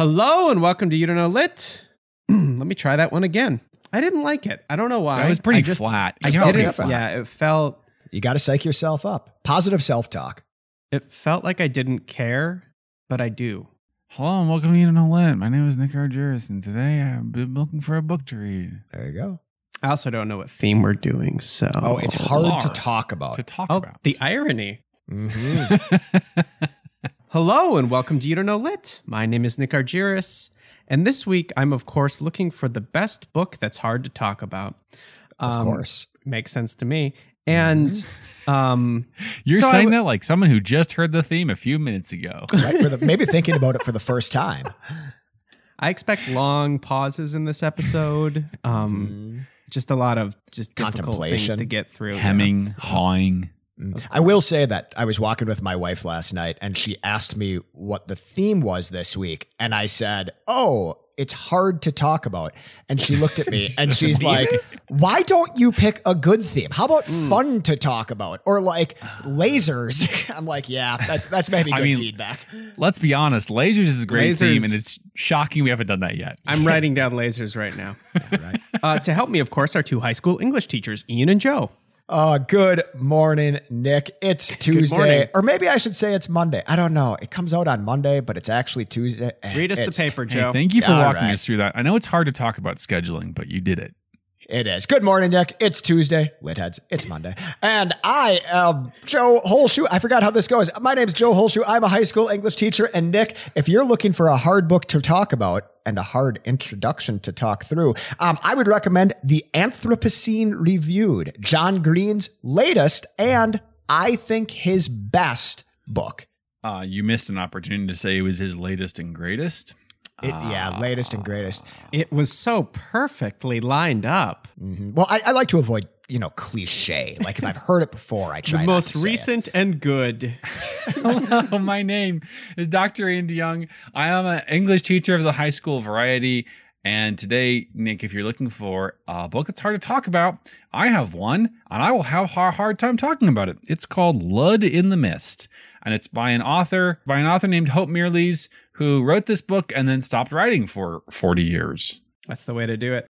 Hello and welcome to You Don't Know Lit. Let me try that one again. I didn't like it. I don't know why. It was pretty I just, flat. I It You felt didn't. different. Yeah, it felt. You got to psych yourself up. Positive self talk. It felt like I didn't care, but I do. Hello and welcome to You Don't Know Lit. My name is Nick Argyris, and today I've been looking for a book to read. There you go. I also don't know what theme we're doing. So Oh, it's hard to talk about. To talk Oh, about. the irony. Mhm. Hello and welcome to You Don't Know Lit. My name is Nick Argyris, and this week I'm of course looking for the best book that's hard to talk about. Um, Of course. makes sense to me. And um, You're So saying w- that like someone who just heard the theme a few minutes ago. Right? For the, maybe thinking about it for the first time. I expect long pauses in this episode. Um, just a lot of just difficult things Contemplation. to get through. Hemming, hawing. Mm. I will say that I was walking with my wife last night and she asked me what the theme was this week. And I said, Oh, it's hard to talk about. And she looked at me and she's like, Why don't you pick a good theme? How about Hmm. fun to talk about? Or like lasers? I'm like, Yeah, that's that's maybe I good mean- feedback. Let's be honest, lasers is a great Lasers- theme, and it's shocking we haven't done that yet. I'm writing down lasers right now. Right. Uh, to help me, of course, are two high school English teachers, Ian and Joe. Uh, good morning, Nick. It's Tuesday. Or maybe I should say it's Monday. I don't know. It comes out on Monday, but it's actually Tuesday. Read us the it's- paper, Hey, Joe. thank you for All walking right. us through that. I know it's hard to talk about scheduling, but you did it. It is. Good morning, Nick. It's Tuesday. Lit heads. It's Monday. And I am Joe Holshoe. I forgot how this goes. My name is Joe Holshoe. I'm a high school English teacher. And Nick, if you're looking for a hard book to talk about and a hard introduction to talk through, um, I would recommend The Anthropocene Reviewed, John Green's latest and I think his best book. Uh, you missed an opportunity to say it was his latest and greatest. It, yeah, latest and greatest. it was so perfectly lined up. Mhm. Well, I, I like to avoid, you know, cliche. Like if I've heard it before, I try The not most to say it. recent and good. Hello, my name is Dr. Ian DeYoung. I am an English teacher of the high school variety. And today, Nick, if you're looking for a book that's hard to talk about, I have one, and I will have a hard time talking about it. It's called Lud in the Mist, and it's by an author by an author named Hope Mirrlees, who wrote this book and then stopped writing for 40 years. That's the way to do it.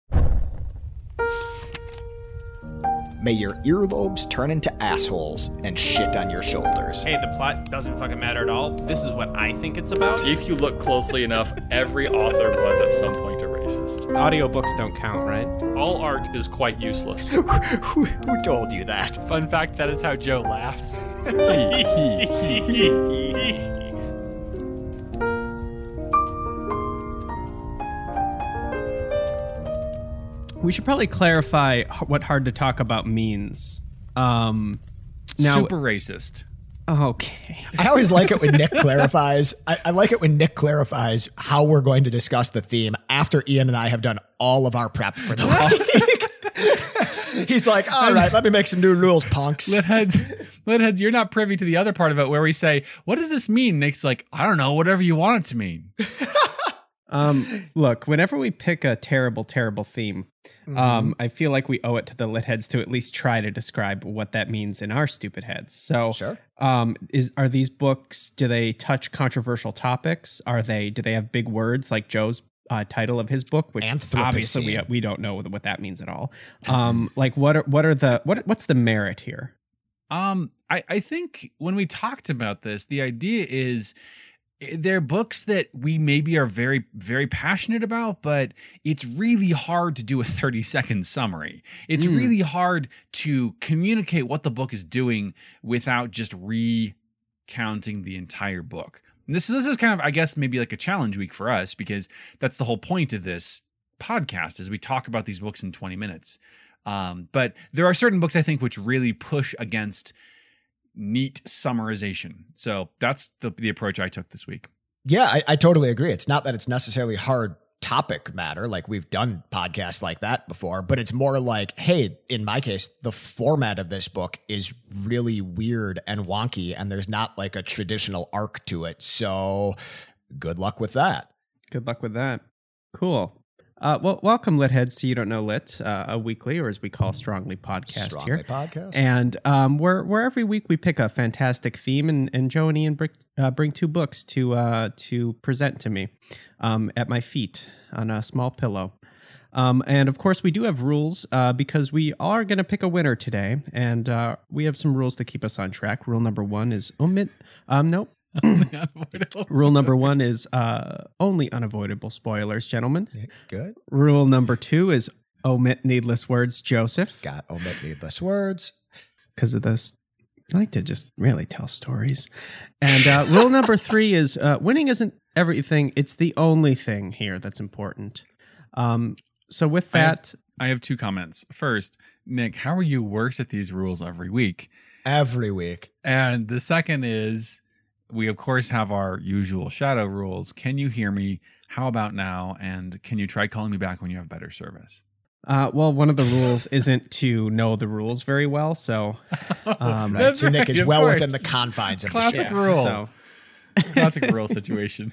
May your earlobes turn into assholes and shit on your shoulders. Hey, the plot doesn't fucking matter at all. This is what I think it's about. If you look closely enough, every author was at some point a racist. Audiobooks don't count, right? All art is quite useless. who, who told you that? Fun fact that is how Joe laughs. We should probably clarify what hard to talk about means. Um, now, Super racist. okay. I always like it when Nick clarifies. I, I like it when Nick clarifies how we're going to discuss the theme after Ian and I have done all of our prep for the week. He's like, all right, let me make some new rules, punks. Litheads, Litheads, you're not privy to the other part of it where we say, What does this mean? Nick's like, I don't know, whatever you want it to mean. Um, look, whenever we pick a terrible, terrible theme, Mm-hmm. um, I feel like we owe it to the lit heads to at least try to describe what that means in our stupid heads. So, Sure. um, is are these books? Do they touch controversial topics? Are they? Do they have big words like Joe's uh, title of his book, which obviously we we don't know what that means at all. Um, like what are what are the what what's the merit here? Um, I, I think when we talked about this, the idea is they're books that we maybe are very, very passionate about, but it's really hard to do a 30 second summary. It's Mm. really hard to communicate what the book is doing without just recounting the entire book. And this, this is kind of, I guess, maybe like a challenge week for us because that's the whole point of this podcast is we talk about these books in 20 minutes. Um, but there are certain books I think which really push against neat summarization. So that's the, the approach I took this week. Yeah, I, I totally agree. It's not that it's necessarily hard topic matter, like we've done podcasts like that before, but it's more like, hey, in my case, the format of this book is really weird and wonky, and there's not like a traditional arc to it. So good luck with that. Good luck with that. Cool. Uh, well, welcome, Lit Heads, to You Don't Know Lit, uh, a weekly, or as we call Strongly podcast Strongly here. podcast. And um, where, where every week we pick a fantastic theme, and, and Joe and Ian bring, uh, bring two books to uh, to present to me um, at my feet on a small pillow. Um, and of course, we do have rules uh, because we are going to pick a winner today, and uh, we have some rules to keep us on track. Rule number one is omit. Um, no, Rule number one is uh, only unavoidable spoilers, gentlemen. Good. Rule number two is omit needless words, Joseph. Got omit needless words. Because of this, I like to just really tell stories. And uh, rule number three is uh, winning isn't everything, it's the only thing here that's important. Um, so, with I have- that, I have two comments. First, Nick, how are you worse at these rules every week? Every week. And the second is we of course have our usual shadow rules. Can you hear me? How about now? And can you try calling me back when you have better service? uh, well, one of the rules isn't to know the rules very well. So, um, Right. So Nick right, is well course. within the confines of Classic the yeah, rule. So, Classic rule situation.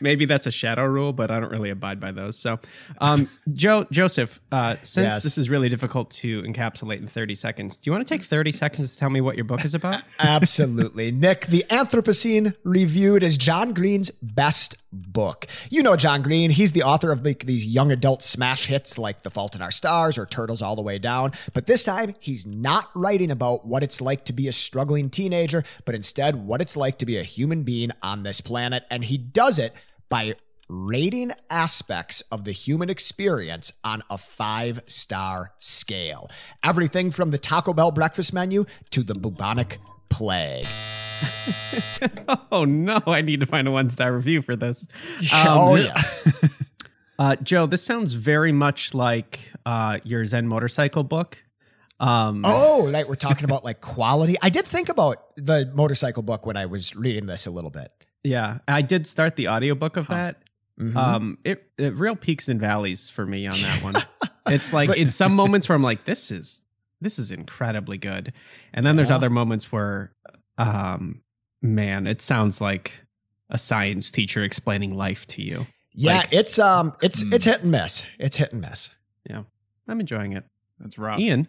Maybe that's a shadow rule, but I don't really abide by those. So, um, Joe Joseph, uh, since Yes. this is really difficult to encapsulate in 30 seconds, do you want to take 30 seconds to tell me what your book is about? Absolutely. Nick, The Anthropocene reviewed as John Green's best book. You know John Green. He's the author of like these young adult smash hits like The Fault in Our Stars or Turtles All the Way Down. But this time, he's not writing about what it's like to be a struggling teenager, but instead what it's like to be a human being on this planet. And he does it by rating aspects of the human experience on a five star scale. Everything from the Taco Bell breakfast menu to the bubonic plague. oh no, I need to find a one star review for this. oh, Um, yes. Uh, Joe, this sounds very much like uh, your Zen motorcycle book. Um, Oh, like we're talking about like quality. I did think about the motorcycle book when I was reading this a little bit. Yeah, I did start the audiobook of that. Mhm. Um, it, it real peaks and valleys for me on that one. it's like in some moments where I'm like, this is this is incredibly good, and then there's other moments where, um, man, it sounds like a science teacher explaining life to you. yeah, like- it's um it's Mm. it's hit and miss. It's hit and miss. Yeah, I'm enjoying it. That's rough. Ian,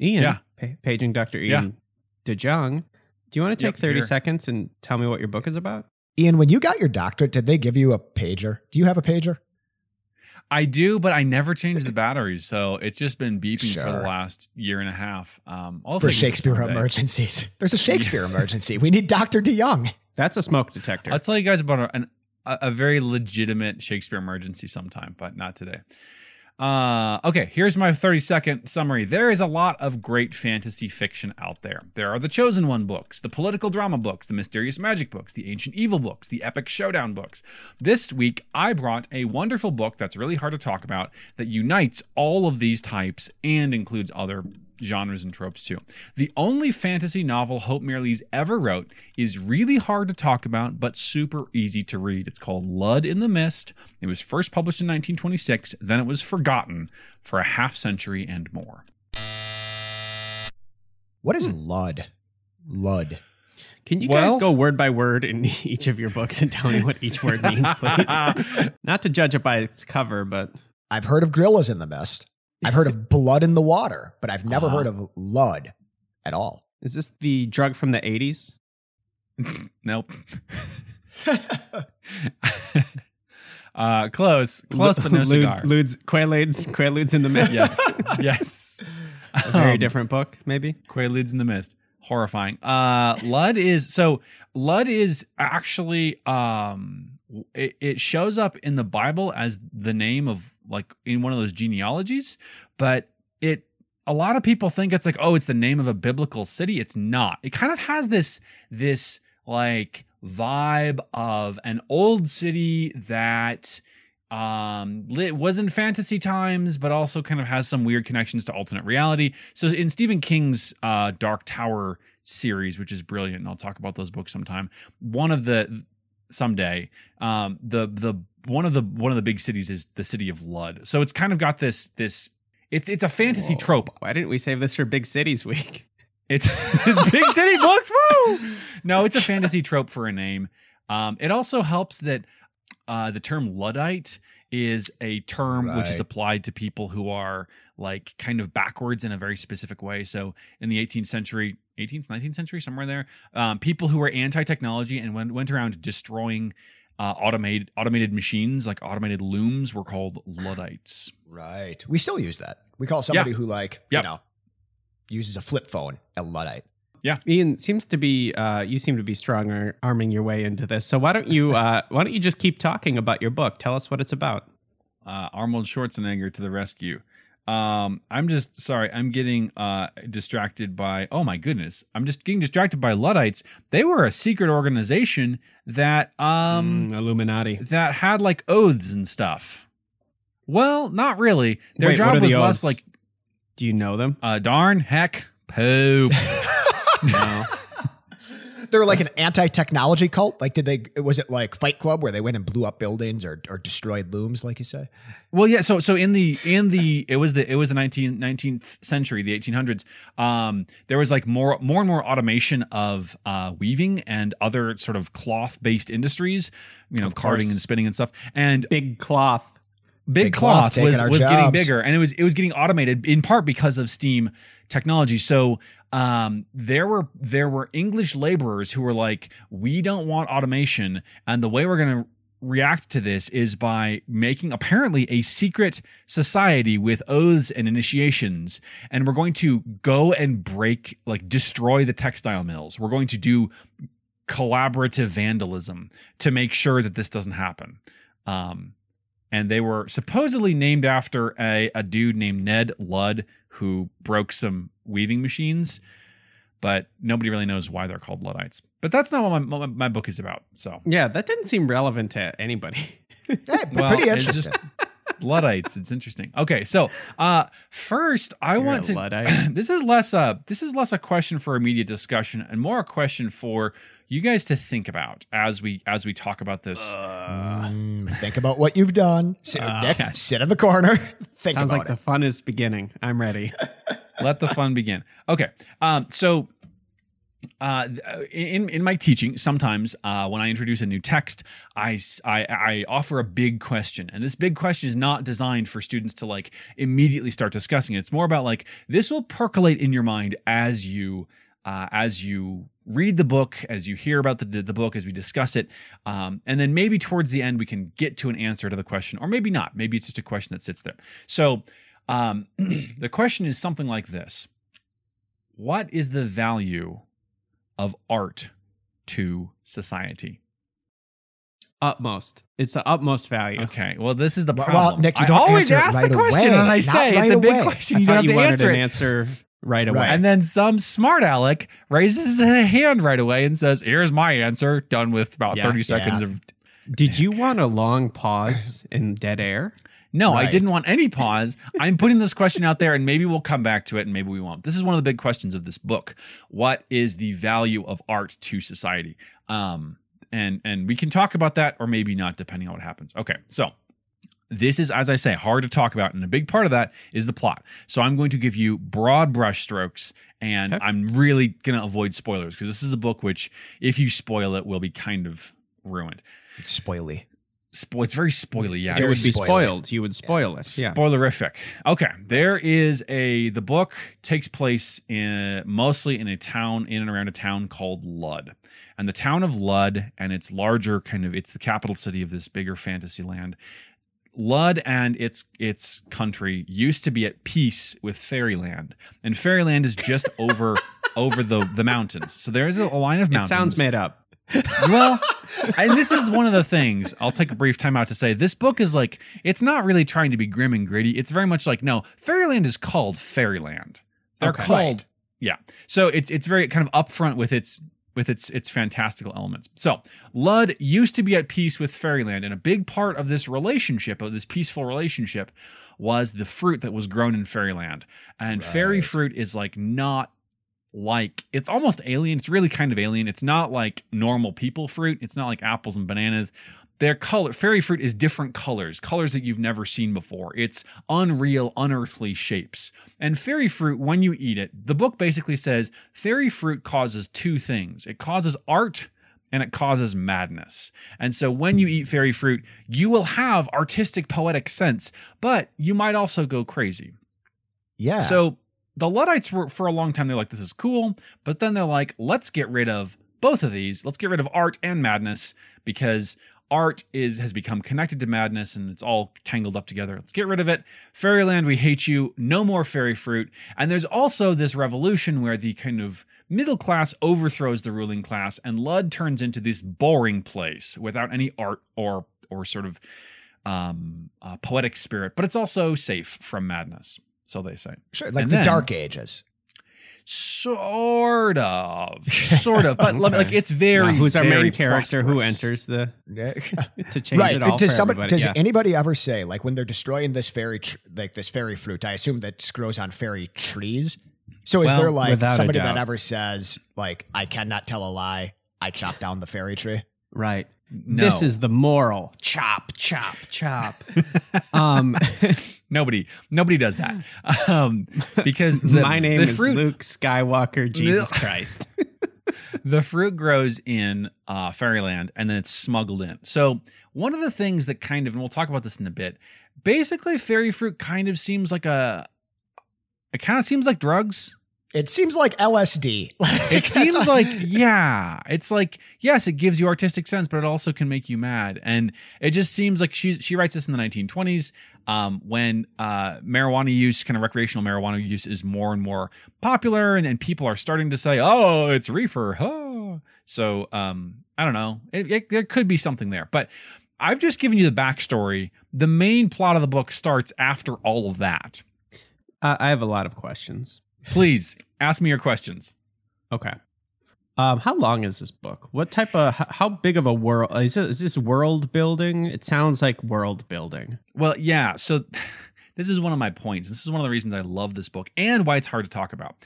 Ian, Yeah. pa- paging Dr. Yeah. Ian DeYoung. Do you want to take Yep, 30 here. seconds and tell me what your book is about? Ian, when you got your doctorate, did they give you a pager? Do you have a pager? I do, but I never changed the batteries, so it's just been beeping for the last year and a half. Um, I'll For Shakespeare emergencies. There's a Shakespeare emergency. We need Dr. DeYoung. That's a smoke detector. I'll tell you guys about an, a, a very legitimate Shakespeare emergency sometime, but not today. Uh, okay, here's my 30 second summary. There is a lot of great fantasy fiction out there. There are the Chosen One books, the political drama books, the mysterious magic books, the ancient evil books, the epic showdown books. This week, I brought a wonderful book that's really hard to talk about that unites all of these types and includes other genres and tropes too. The only fantasy novel Hope Mirrlees ever wrote is really hard to talk about, but super easy to read. It's called Lud in the Mist. It was first published in 1926, then it was forgotten for a half century and more. What is Lud? Lud. Can you Well- guys go word by word in each of your books and tell me what each word means, please? Not to judge it by its cover, but I've heard of gorillas in the mist. I've heard of blood in the water, but I've never Uh-huh. heard of Lud at all. is this the drug from the 80s? Nope. uh, close, close, but no cigar. Ludes, Quaaludes, Quaaludes in the mist. yes, yes. A very Um, different book, maybe. Quaaludes in the mist. Horrifying. Uh Lud is so Lud is actually um it, it shows up in the Bible as the name of like in one of those genealogies, but it a lot of people think it's like, oh, it's the name of a biblical city. It's not. It kind of has this this like vibe of an old city that um lit, was in fantasy times but also kind of has some weird connections to alternate reality so in stephen king's uh dark tower series which is brilliant and i'll talk about those books sometime one of the someday um the the one of the one of the big cities is the city of lud so it's kind of got this this it's it's a fantasy Whoa. trope Why didn't we save this for Big Cities Week? it's big city books. Woo! No, it's a fantasy trope for a name. Um, it also helps that uh, the term Luddite is a term which is applied to people who are like kind of backwards in a very specific way. So in the 18th century, 18th, 19th century, somewhere there, um, people who were anti-technology and went, went around destroying uh, automated automated machines like automated looms were called luddites. Right. We still use that. We call somebody who like Yep. you know uses a flip phone a luddite. Ian seems to be uh, you seem to be strong ar- arming your way into this. So why don't you uh, why don't you just keep talking about your book? Tell us what it's about. uh, Arnold Schwarzenegger to the rescue. Um, I'm just sorry. I'm getting uh, distracted by. Oh my goodness! I'm just getting distracted by Luddites. They were a secret organization that um Mm, Illuminati. that had like oaths and stuff. Well, not really. Their Wait, job was less like Do you know them? uh, darn, heck, poop. No. They were like an anti-technology cult. Like, did they? Was it like Fight Club where they went and blew up buildings or, or destroyed looms, like you say? Well, yeah. So, so in the in the it was the it was the 19, 19th century, the eighteen hundreds. Um, there was like more more and more automation of uh, weaving and other sort of cloth based industries. You know, Of carding course. and spinning and stuff. And Big cloth. big, Big cloth cloth, taking was our was getting bigger, and it was it was getting automated in part because of steam technology. So um, there were there were English laborers who were like, we don't want automation, and the way we're going to react to this is by making apparently a secret society with oaths and initiations and we're going to go and break like destroy the textile mills. We're going to do collaborative vandalism to make sure that this doesn't happen. Um, and they were supposedly named after a, a dude named Ned Ludd who broke some weaving machines, but nobody really knows why they're called Luddites. But that's not what my, my, my book is about. So Yeah, that didn't seem relevant to anybody. Hey, but Well, pretty it's interesting. just- Luddites, it's interesting. Okay, so uh, first I You're want to. Luddite. this is less a this is less a question for immediate discussion and more a question for you guys to think about as we as we talk about this. Uh, Mm, think about what you've done. Sit, Uh, Nick, yes. sit in the corner. Think sounds about like it. the fun is beginning. I'm ready. let the fun begin. Okay. Um, so uh, in in my teaching, sometimes uh, when I introduce a new text, I I offer a big question, and this big question is not designed for students to like immediately start discussing it. It's more about like this will percolate in your mind as you uh, as you read the book, as you hear about the the book, as we discuss it, um, and then maybe towards the end we can get to an answer to the question, or maybe not. Maybe it's just a question that sits there. So um, the question is something like this What is the value of art to society? Utmost. It's the utmost value. Okay, well, this is the Well, problem. well, Nick, you don't always answer it ask right the question, away. and I Not say it's a big away. question. You thought don't have you to answer an it. answer right away. Right. And then some smart aleck raises a hand right away and says, "Here's my answer." Done with about Yeah, thirty seconds yeah. of Did you want a long pause in dead air? No, I didn't want any pause. I'm putting this question out there and maybe we'll come back to it and maybe we won't. This is one of the big questions of this book. What is the value of art to society? Um and and we can talk about that or maybe not depending on what happens. Okay. So, this is as I say hard to talk about and a big part of that is the plot. So I'm going to give you broad brushstrokes and Okay. I'm really going to avoid spoilers because this is a book which if you spoil it will be kind of ruined. Spoily. Spo- it's very spoily, yeah. It would be spoiler. spoiled. You would spoil it. Yeah. Spoilerific. Okay, there is a the book takes place in mostly in a town in and around a town called Lud, and the town of Lud and its larger kind of it's the capital city of this bigger fantasy land. Lud and its its country used to be at peace with Fairyland, and Fairyland is just over over the the mountains. So there is a line of mountains. It sounds made up. Well, and this is one of the things I'll take a brief time out to say. This book is like it's not really trying to be grim and gritty. It's very much like no, Fairyland is called Fairyland. They're Okay. called Right. yeah. So it's it's very kind of upfront with its with its its fantastical elements. So Lud used to be at peace with Fairyland, and a big part of this relationship, of this peaceful relationship, was the fruit that was grown in Fairyland. And fairy fruit is like not like it's almost alien. It's really kind of alien. It's not like normal people fruit. It's not like apples and bananas. Their color, fairy fruit is different colors, colors that you've never seen before. It's unreal, unearthly shapes. And fairy fruit, when you eat it, the book basically says fairy fruit causes two things. It causes art and it causes madness. And so when you eat fairy fruit, you will have artistic poetic sense, but you might also go crazy. Yeah. So the Luddites were for a long time they're like this is cool, but then they're like let's get rid of both of these. Let's get rid of art and madness because art is has become connected to madness and it's all tangled up together. Let's get rid of it. Fairyland, we hate you. No more fairy fruit. And there's also this revolution where the kind of middle class overthrows the ruling class and Lud turns into this boring place without any art or or sort of um, uh, poetic spirit, but it's also safe from madness. So they say. sure, like and the then- Dark Ages. Sort of, sort of, but let me- like it's very. Wow, who's our very main character who enters the Yeah. to change right. it all does for somebody, everybody? does Yeah. anybody ever say like when they're destroying this fairy tr- like this fairy fruit? I assume that grows on fairy trees. So is Well, there like somebody that ever says like I cannot tell a lie? I chopped down the fairy tree. right. No. This is the moral. Chop, chop, chop. um, nobody. Nobody does that um, because the, my name is fruit, Luke Skywalker, Jesus Christ. the fruit grows in uh, Fairyland and then it's smuggled in. So one of the things that kind of, and we'll talk about this in a bit. Basically, fairy fruit kind of seems like a. It kind of seems like drugs. It seems like LSD. It seems like yeah, it's like yes, it gives you artistic sense, but it also can make you mad. And it just seems like she she writes this in the 1920s um, when uh, marijuana use, kind of recreational marijuana use, is more and more popular, and, and people are starting to say, "Oh, it's reefer." Huh. So um, I don't know. It, it, there could be something there, but I've just given you the backstory. The main plot of the book starts after all of that. Uh, I have a lot of questions. Please ask me your questions. Okay. Um, how long is this book? What type of h- how big of a world is, it, is this world building? It sounds like world building. Well, yeah. So this is one of my points. This is one of the reasons I love this book and why it's hard to talk about.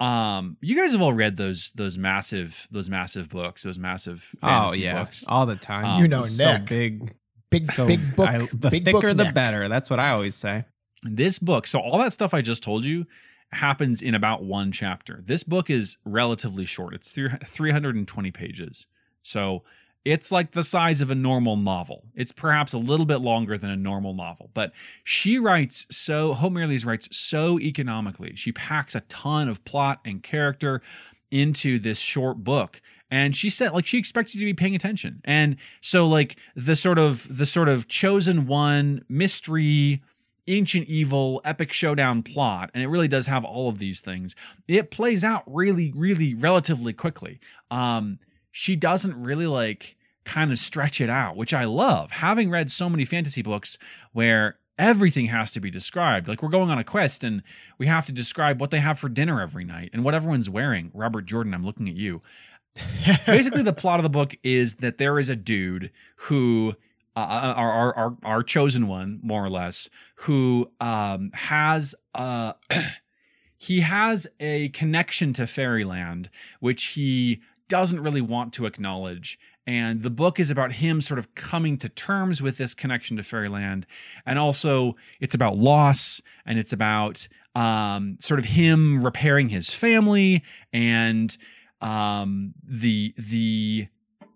Um, you guys have all read those those massive those massive books, those massive fantasy oh yeah, books. all the time. Um, You know, It's so big, big so big book. I- the big thicker book the Nick. better. That's what I always say. This book, so all that stuff I just told you happens in about one chapter. This book is relatively short. It's three- 320 pages. So it's like the size of a normal novel. It's perhaps a little bit longer than a normal novel, but she writes so, Hope Mirrlees writes so economically. She packs a ton of plot and character into this short book. And she said, like, she expects you to be paying attention. And so, like, the sort of, the sort of chosen one mystery, ancient evil epic showdown plot and it really does have all of these things. It plays out really really relatively quickly. Um she doesn't really like kind of stretch it out which i love. Having read so many fantasy books where everything has to be described like we're going on a quest and we have to describe what they have for dinner every night and what everyone's wearing. Robert jordan i'm looking at you. Basically the plot of the book is that there is a dude who uh, our, our our our chosen one more or less who um has uh he has a connection to fairyland which he doesn't really want to acknowledge. And the book is about him sort of coming to terms with this connection to fairyland. And also it's about loss and it's about um sort of him repairing his family and um the the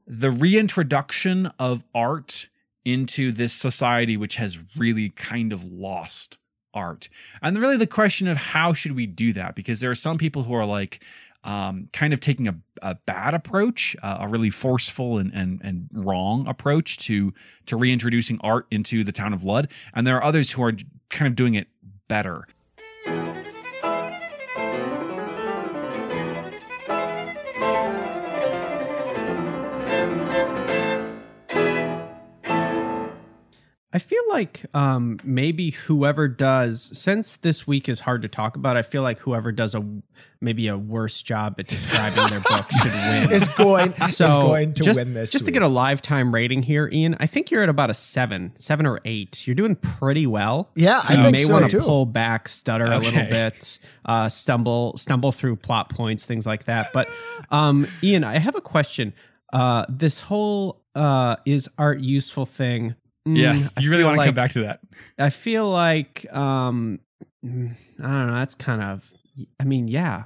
the reintroduction of art into this society which has really kind of lost art. And really the question of how should we do that? Because there are some people who are like um, kind of taking a, a bad approach uh, a really forceful and, and and wrong approach to to reintroducing art into the town of lud and there are others who are kind of doing it better I feel like um, maybe whoever does, since this week is hard to talk about, I feel like whoever does a maybe a worse job at describing their book should win. is going so is going to just, win this. Just to get a lifetime rating here, Ian, I think you're at about a seven, seven or eight. You're doing pretty well. Yeah, So I you think may so, want to pull back, stutter a little bit, uh, stumble, stumble through plot points, things like that. But um, Ian, I have a question. Uh, this whole uh, is art useful thing. Mm, yes I you really want to like- come back to that I feel like um, mm, I don't know. That's kind of. I mean, yeah.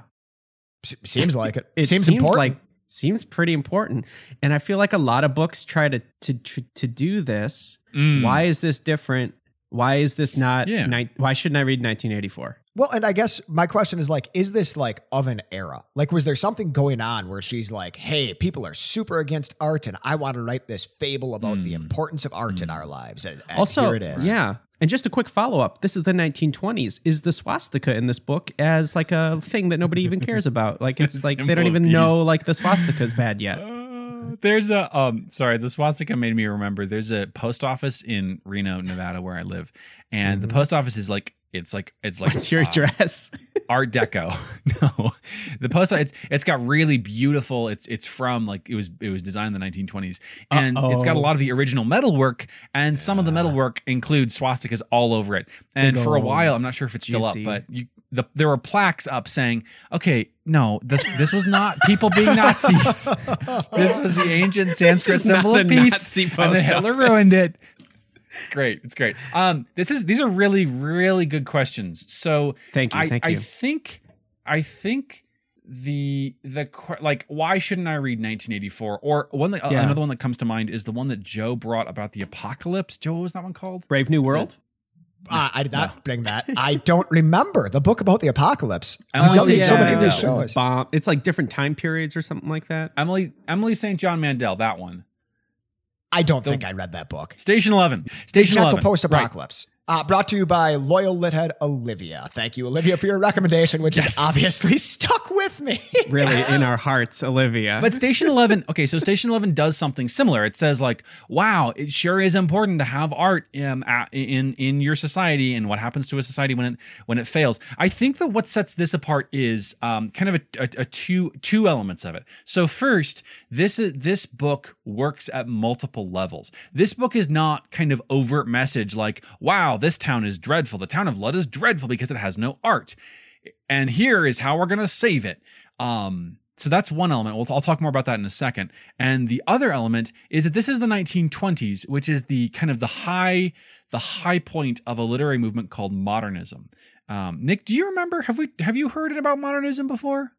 Seems like it. It seems, seems, important. like seems pretty important. And I feel like a lot of books try to to to, to do this. Mm. Why is this different? Why is this not? Yeah. Ni- why shouldn't I read 1984? Well, and I guess my question is like, is this like of an era? Like, was there something going on where she's like, hey, people are super against art and I want to write this fable about the Mm. importance of art in Mm. our lives? And, and also, here it is. yeah. And just a quick follow up. This is the 1920s. Is the swastika in this book as like a thing that nobody even cares about? Like it's like they don't even peace. know like the swastika's bad yet. Uh, there's a um sorry the swastika made me remember there's a post office in reno nevada where i live and the Mhm. post office is like it's like it's like What's your uh, address? art deco. No. The post it's it's got really beautiful it's it's from like it was it was designed in the 1920s and it's got a lot of the original metalwork and some of the Yeah. metalwork includes swastikas all over it. And Big for a while i'm not sure if it's still up but you the, there were plaques up saying okay no this this was not people being nazis. This was the ancient sanskrit symbol of peace. And hitler office. ruined it it's great it's great um this is these are really really good questions so Thank you. I, Thank I think I think the the like why shouldn't I read 1984 or one that, Yeah. another one that comes to mind is the one that Joe brought about the apocalypse. Joe, what was that one called? Brave New World. Uh, I did not No. bring that. I don't remember the book about the apocalypse. Emily I've done St. so many of these Mandel. shows. Bomb. It's like different time periods or something like that. Emily Emily St. John Mandel, that one. I don't The- think I read that book. Station 11. Station Gentle 11. Post Apocalypse. Uh, brought to you by loyal lithead Olivia. Thank you, Olivia, for your recommendation, which Yes. has obviously stuck with me. Really, in our hearts, Olivia. But Station 11, okay, so Station 11 does something similar. It says like, wow, it sure is important to have art um, a- in in your society and what happens to a society when it when it fails. I think that what sets this apart is um, kind of a, a, a two two elements of it. So first, this is, this book works at multiple levels. This book is not kind of overt message like, wow, this town is dreadful. The town of Lud is dreadful because it has no art. And here is how we're going to save it. Um, so that's one element. We'll, I'll talk more about that in a second. And the other element is that this is the 1920s, which is the kind of the high, the high point of a literary movement called modernism. Um, Nick, do you remember? Have we have you heard about modernism before?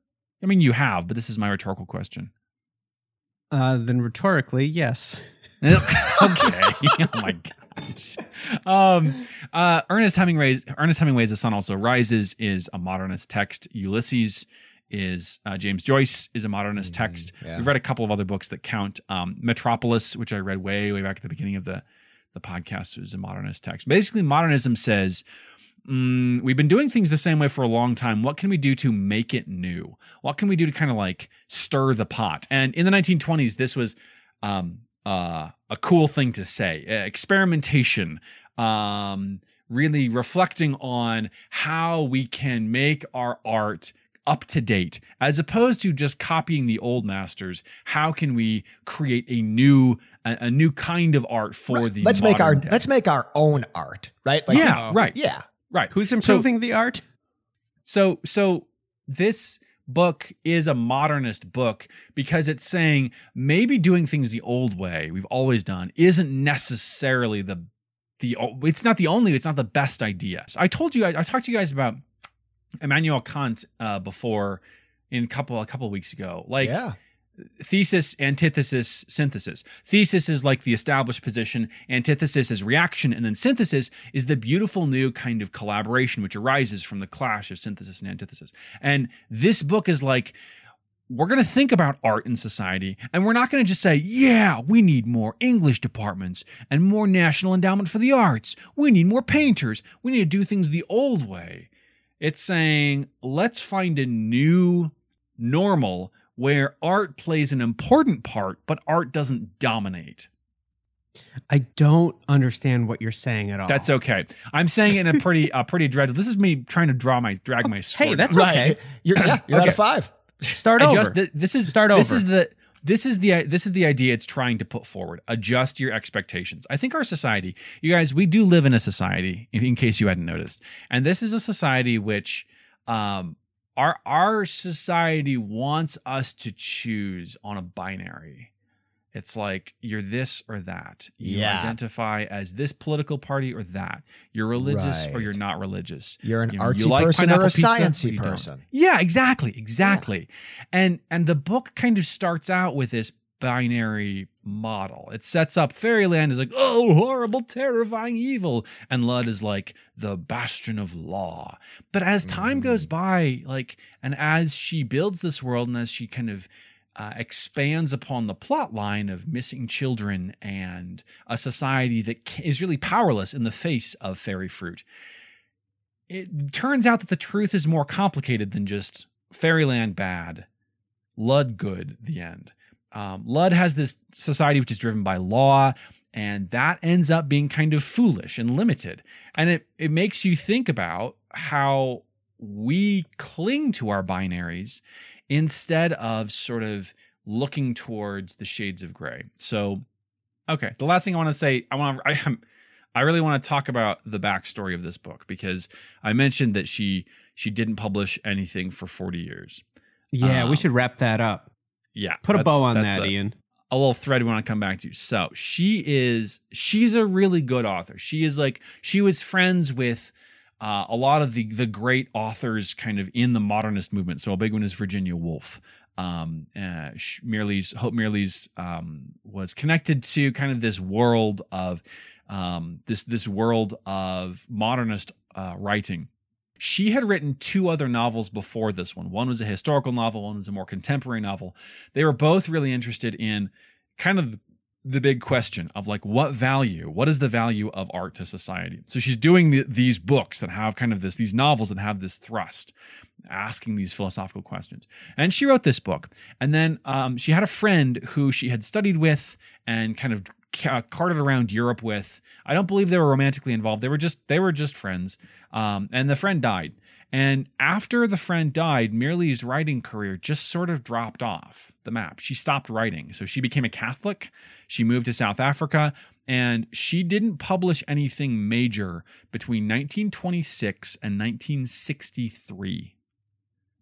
I mean, you have, but this is my rhetorical question. uh, then rhetorically, yes. okay. oh my gosh. Um, uh, Ernest Hemingway's Ernest Hemingway's The Sun Also Rises is a modernist text. Ulysses is uh, James Joyce is a modernist Mhm, text. yeah. We've read a couple of other books that count. Um, Metropolis, which I read way way back at the beginning of the the podcast, was a modernist text. Basically, modernism says. Mm, we've been doing things the same way for a long time. What can we do to make it new? What can we do to kind of like stir the pot? And in the 1920s, this was um, uh, a cool thing to say. Uh, experimentation, um, really reflecting on how we can make our art up to date, as opposed to just copying the old masters. How can we create a new a, a new kind of art for Right. the let's make our day? let's make our own art, right? yeah right yeah. right Who's improving the art? So so this book is a modernist book because it's saying maybe doing things the old way we've always done isn't necessarily the the it's not the only it's not the best idea. So I told you I, I talked to you guys about Immanuel Kant uh, before in a couple a couple weeks ago. Like yeah. Thesis, antithesis, synthesis. Thesis is like the established position, antithesis is reaction, and then synthesis is the beautiful new kind of collaboration which arises from the clash of synthesis and antithesis. And this book is like, we're going to think about art in society, and we're not going to just say, yeah, we need more English departments and more National Endowment for the Arts. We need more painters. We need to do things the old way. It's saying, let's find a new normal where art plays an important part, but art doesn't dominate. I don't understand what you're saying at all. That's okay. I'm saying it in a pretty, uh, pretty dreadful. This is me trying to draw my drag my. Score Hey, that's down. Right. okay. You're, yeah, you're at a Okay. five. Start over. Adjust. th- This is Start over. This is the. This is the this is the idea it's trying to put forward. Adjust your expectations. I think our society, you guys, we do live in a society. In, in case you hadn't noticed, and this is a society which, um, our our society wants us to choose on a binary. It's like you're this or that. You Yeah. identify as this political party or that. You're religious or you're not religious. You're an You know, you artsy like person or a pizza, sciencey don't. person. Yeah, exactly, exactly. And and the book kind of starts out with this binary model. It sets up Fairyland as like, oh, horrible, terrifying evil, and Lud is like the bastion of law. But as time goes by, like, and as she builds this world, and as she kind of uh, expands upon the plot line of missing children and a society that is really powerless in the face of fairy fruit, it turns out that the truth is more complicated than just fairyland bad, Lud good, the end. Um, Lud has this society which is driven by law, and that ends up being kind of foolish and limited. And it, it makes you think about how we cling to our binaries instead of sort of looking towards the shades of gray. So, okay, the last thing I want to say, I want to, I am, I really want to talk about the backstory of this book because I mentioned that she she didn't publish anything for 40 years. Yeah, Um, we should wrap that up. Yeah, Put a bow on that, a- Ian. a little thread we want to come back to. So she is she's a really good author. She is like she was friends with uh, a lot of the the great authors kind of in the modernist movement. So a big one is Virginia Woolf. Um, uh, Mirrlees Hope Mirrlees um, was connected to kind of this world of um, this this world of modernist uh, writing. She had written two other novels before this one. One was a historical novel, one was a more contemporary novel. They were both really interested in kind of the big question of like what value, what is the value of art to society? So she's doing the, these books that have kind of this, these novels that have this thrust, asking these philosophical questions. And she wrote this book. And then um, she had a friend who she had studied with and kind of ca- carted around Europe with. I don't believe they were romantically involved. They were just they were just friends. Um, and the friend died. And after the friend died, Mirrlees' writing career just sort of dropped off the map. She stopped writing. So she became a Catholic. She moved to South Africa and she didn't publish anything major between 1926 and 1963.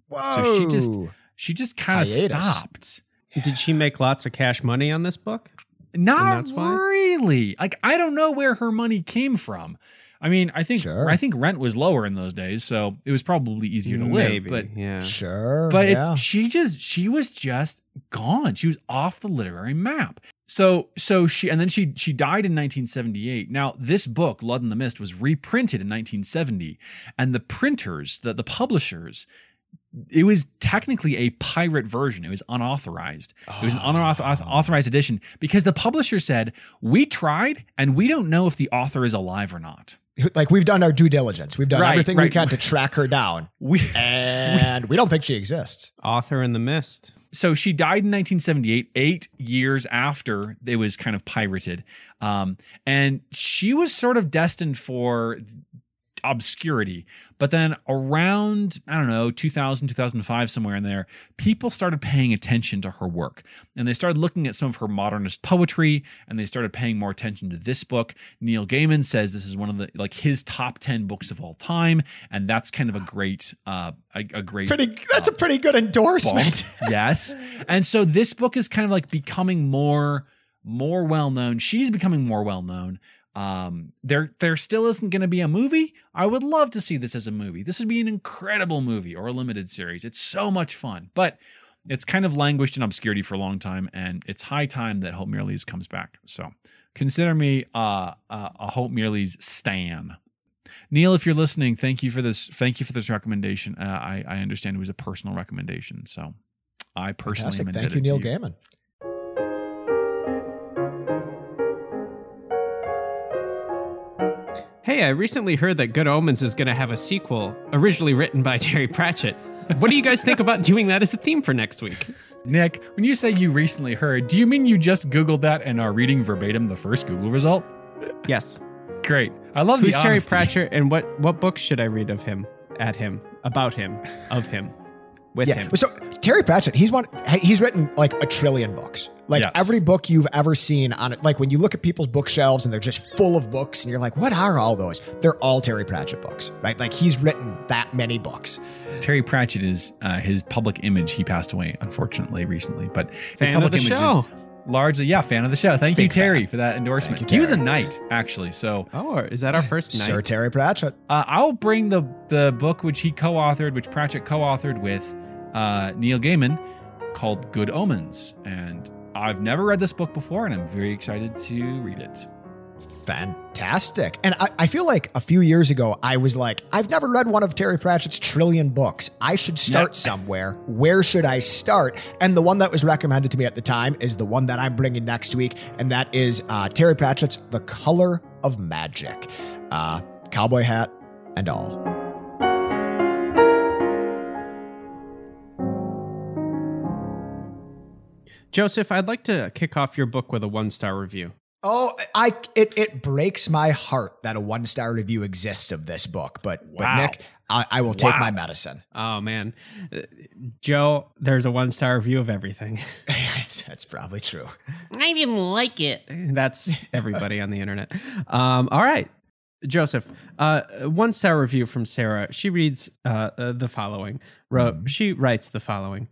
Whoa. So she just- She just kind of Hiatus. stopped. Did she make lots of cash money on this book? Not that's why? really. Like I don't know where her money came from. I mean, I think Sure. I think rent was lower in those days, so it was probably easier to live. Maybe, But yeah. Sure. but yeah. it's she just she was just gone. She was off the literary map. So so she and then she she died in 1978. Now this book, Lud in the Mist, was reprinted in 1970, and the printers, the the publishers. It was technically a pirate version. It was unauthorized. It was an unauthorized authorized edition because the publisher said, We tried and we don't know if the author is alive or not. like we've done our due diligence. We've done Right, everything we can to track her down, We and we don't think she exists. Author in the Mist. so she died in 1978 eight years after it was kind of pirated um, and she was sort of destined for obscurity but then around i don't know 2000 2005 somewhere in there people started paying attention to her work and they started looking at some of her modernist poetry and they started paying more attention to this book neil gaiman says this is one of the like his top 10 books of all time and that's kind of a great uh a, a great Pretty. That's a pretty good endorsement. yes. And so this book is kind of like becoming more more well known. She's becoming more well known. Um there there still isn't going to be a movie. I would love to see this as a movie. This would be an incredible movie or a limited series. It's so much fun. But it's kind of languished in obscurity for a long time and it's high time that Hope Mirrlees comes back. So consider me uh, uh, a Hope Mirrlees stan. Neil, if you're listening, thank you for this. Thank you for this recommendation. Uh, I, I understand it was a personal recommendation, so I personally Fantastic. Thank you, Neil to Gaiman. Hey, I recently heard that Good Omens is going to have a sequel, originally written by Terry Pratchett. What do you guys think about doing that as a theme for next week? Nick, when you say you recently heard, do you mean you just Googled that and are reading verbatim the first Google result? Yes. Great. I love Who's the Terry honesty. Pratchett and what what books should I read of him, at him, about him, of him, with Yeah. him? So Terry Pratchett, he's one. He's written like a trillion books. Like Yes. every book you've ever seen on it. Like when you look at people's bookshelves and they're just full of books, and you're like, what are all those? They're all Terry Pratchett books, right? Like he's written that many books. Terry Pratchett is uh, his public image. He passed away, unfortunately, recently. But his Fan of public the image show. is largely, yeah, fan of the show. Thank you, Big fan. Terry, for that endorsement. You, He was a knight, actually. So Oh, is that our first knight? Sir Terry Pratchett. uh, I'll bring the the book which he co-authored, which Pratchett co-authored with uh, Neil Gaiman, called Good Omens, and I've never read this book before, and I'm very excited to read it. Fantastic. And I, I feel like a few years ago, I was like, I've never read one of Terry Pratchett's trillion books. I should start Yep. somewhere. Where should I start? And the one that was recommended to me at the time is the one that I'm bringing next week, and that is uh, Terry Pratchett's The Color of Magic. Uh, cowboy hat and all. Joseph, I'd like to kick off your book with a one star review. Oh, I it it breaks my heart that a one star review exists of this book, but Wow. but Nick, I, I will take Wow. my medicine. Oh man, Joe, there's a one star review of everything. it's, that's probably true. I didn't like it. That's everybody on the internet. Um, all right, Joseph, uh, one star review from Sarah. She reads uh, uh, the following. Wrote, She writes the following.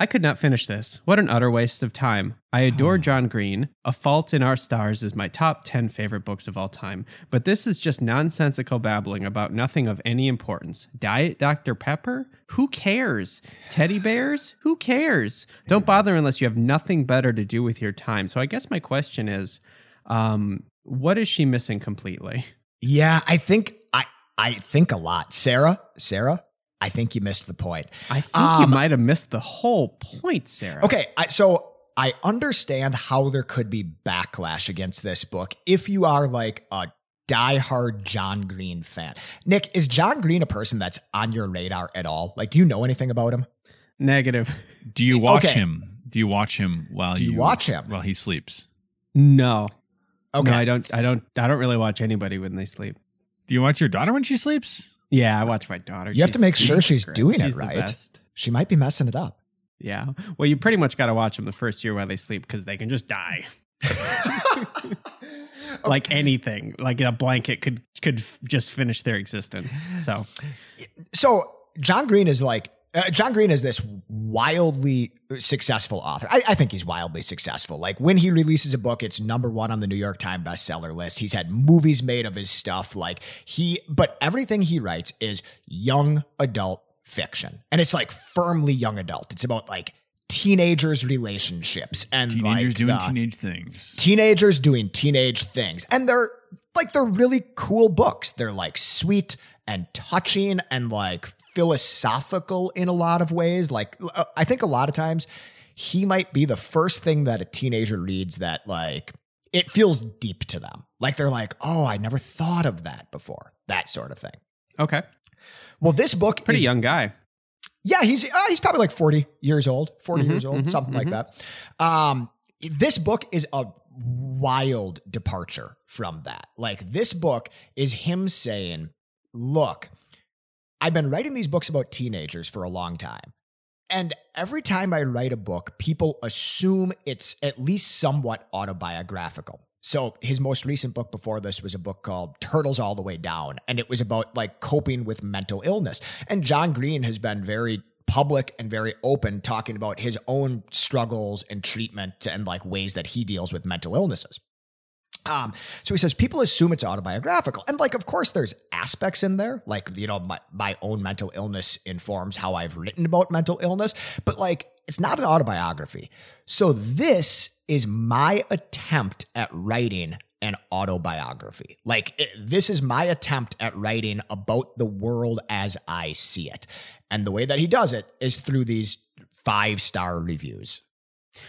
I could not finish this. What an utter waste of time. I adore John Green. A Fault in Our Stars is my top 10 favorite books of all time, but this is just nonsensical babbling about nothing of any importance. Diet Dr. Pepper? Who cares? Teddy bears? Who cares? Don't bother unless you have nothing better to do with your time. So I guess my question is um, what is she missing completely? Yeah, I think I I think a lot. Sarah, Sarah, I think you missed the point. I think you Um, might have missed the whole point, Sarah. Okay, I, so I understand how there could be backlash against this book if you are like a diehard John Green fan. Nick, is John Green a person that's on your radar at all? Like, do you know anything about him? Negative. Do you watch Okay. him? Do you watch him while Do you watch him? while he sleeps? No. Okay, No, I don't I don't I don't really watch anybody when they sleep. Do you watch your daughter when she sleeps? Yeah, I watch my daughter. You have to make sure she's great. doing it She's the right. she might be messing it up. Yeah. Well, you pretty much got to watch them the first year while they sleep because they can just die. Like anything, like a blanket could could f- just finish their existence. So so John Green is like uh, John Green is this wildly successful author. I, I think he's wildly successful. Like when he releases a book, it's number one on the New York Times bestseller list. He's had movies made of his stuff. Like he, but everything he writes is young adult fiction, and it's like firmly young adult. It's about like teenagers' relationships and Teenagers like, doing the- teenage things. teenagers doing teenage things and they're like they're really cool books they're like sweet and touching and like philosophical in a lot of ways like uh, i think a lot of times he might be the first thing that a teenager reads that like it feels deep to them like they're like oh i never thought of that before that sort of thing okay, well this book pretty is- young guy. yeah, he's uh, he's probably like 40 years old, 40 Mhm, years old, mhm, something like mhm. that. Um this book is a wild departure from that. Like this book is him saying, "Look, I've been writing these books about teenagers for a long time. And every time I write a book, people assume it's at least somewhat autobiographical. So his most recent book before this was a book called Turtles All the Way Down, and it was about like coping with mental illness. And John Green has been very public and very open talking about his own struggles and treatment and like ways that he deals with mental illnesses. Um, so he says people assume it's autobiographical. And like, of course, there's aspects in there, like, you know, my, my own mental illness informs how I've written about mental illness, but like, it's not an autobiography. So this is my attempt at writing an autobiography. Like, it- this is my attempt at writing about the world as I see it. And the way that he does it is through these five star reviews.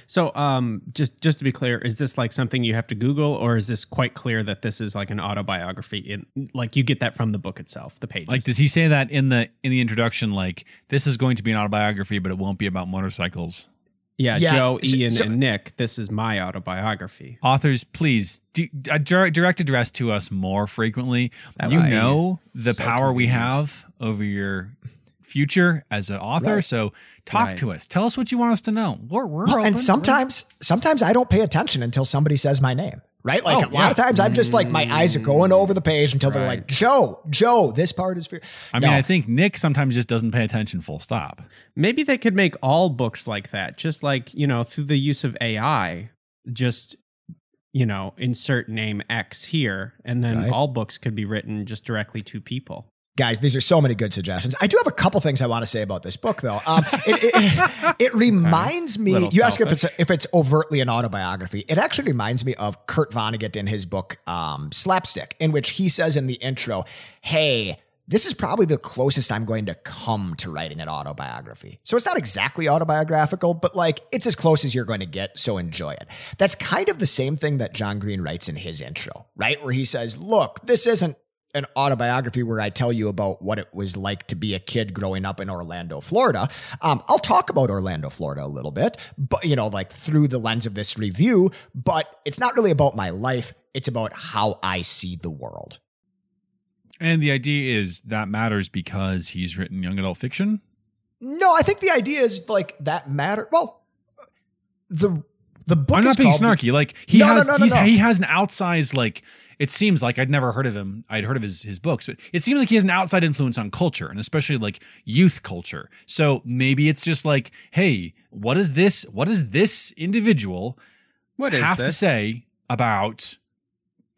So, um, just just to be clear, is this like something you have to Google, or is this quite clear that this is like an autobiography? In like you get that from the book itself, the pages. Like, does he say that in the in the introduction? Like, this is going to be an autobiography, but it won't be about motorcycles. yeah, Yeah, Joe, Ian, so- and Nick. This is my autobiography. Authors, please do, uh, direct address to us more frequently. That you right. know the So power we have over your future as an author. Right. So talk Right. to us. Tell us what you want us to know. We're, we're Well, open. and We're- sometimes, sometimes I don't pay attention until somebody says my name. Right? Like Oh, a lot yeah. of times I'm just like my eyes are going over the page until they're like, Joe, Joe, this part is for I mean, No. I think Nick sometimes just doesn't pay attention. Full stop. Maybe they could make all books like that, just like you know, through the use of AI. just you know insert name X here, and then Right. all books could be written just directly to people. Guys, these are so many good suggestions. I do have a couple things I want to say about this book, though. Um, it, it, it reminds me. Little You ask if it's selfish. if it's overtly an autobiography. It actually reminds me of Kurt Vonnegut in his book um, Slapstick, in which he says in the intro, "Hey." This is probably the closest I'm going to come to writing an autobiography. So it's not exactly autobiographical, but like it's as close as you're going to get. So enjoy it. That's kind of the same thing that John Green writes in his intro, right? Where he says, look, this isn't an autobiography where I tell you about what it was like to be a kid growing up in Orlando, Florida. Um, I'll talk about Orlando, Florida a little bit, but you know, like through the lens of this review, but it's not really about my life. It's about how I see the world. And the idea is that matters because he's written young adult fiction. No, I think the idea is like that matter. Well, the the book I'm not being called The- snarky. Like he No, has, no, no. he has an outsized like. It seems like I'd never heard of him. I'd heard of his his books, but it seems like he has an outside influence on culture and especially like youth culture. So maybe it's just like, hey, what is this? What does this individual What is have to say about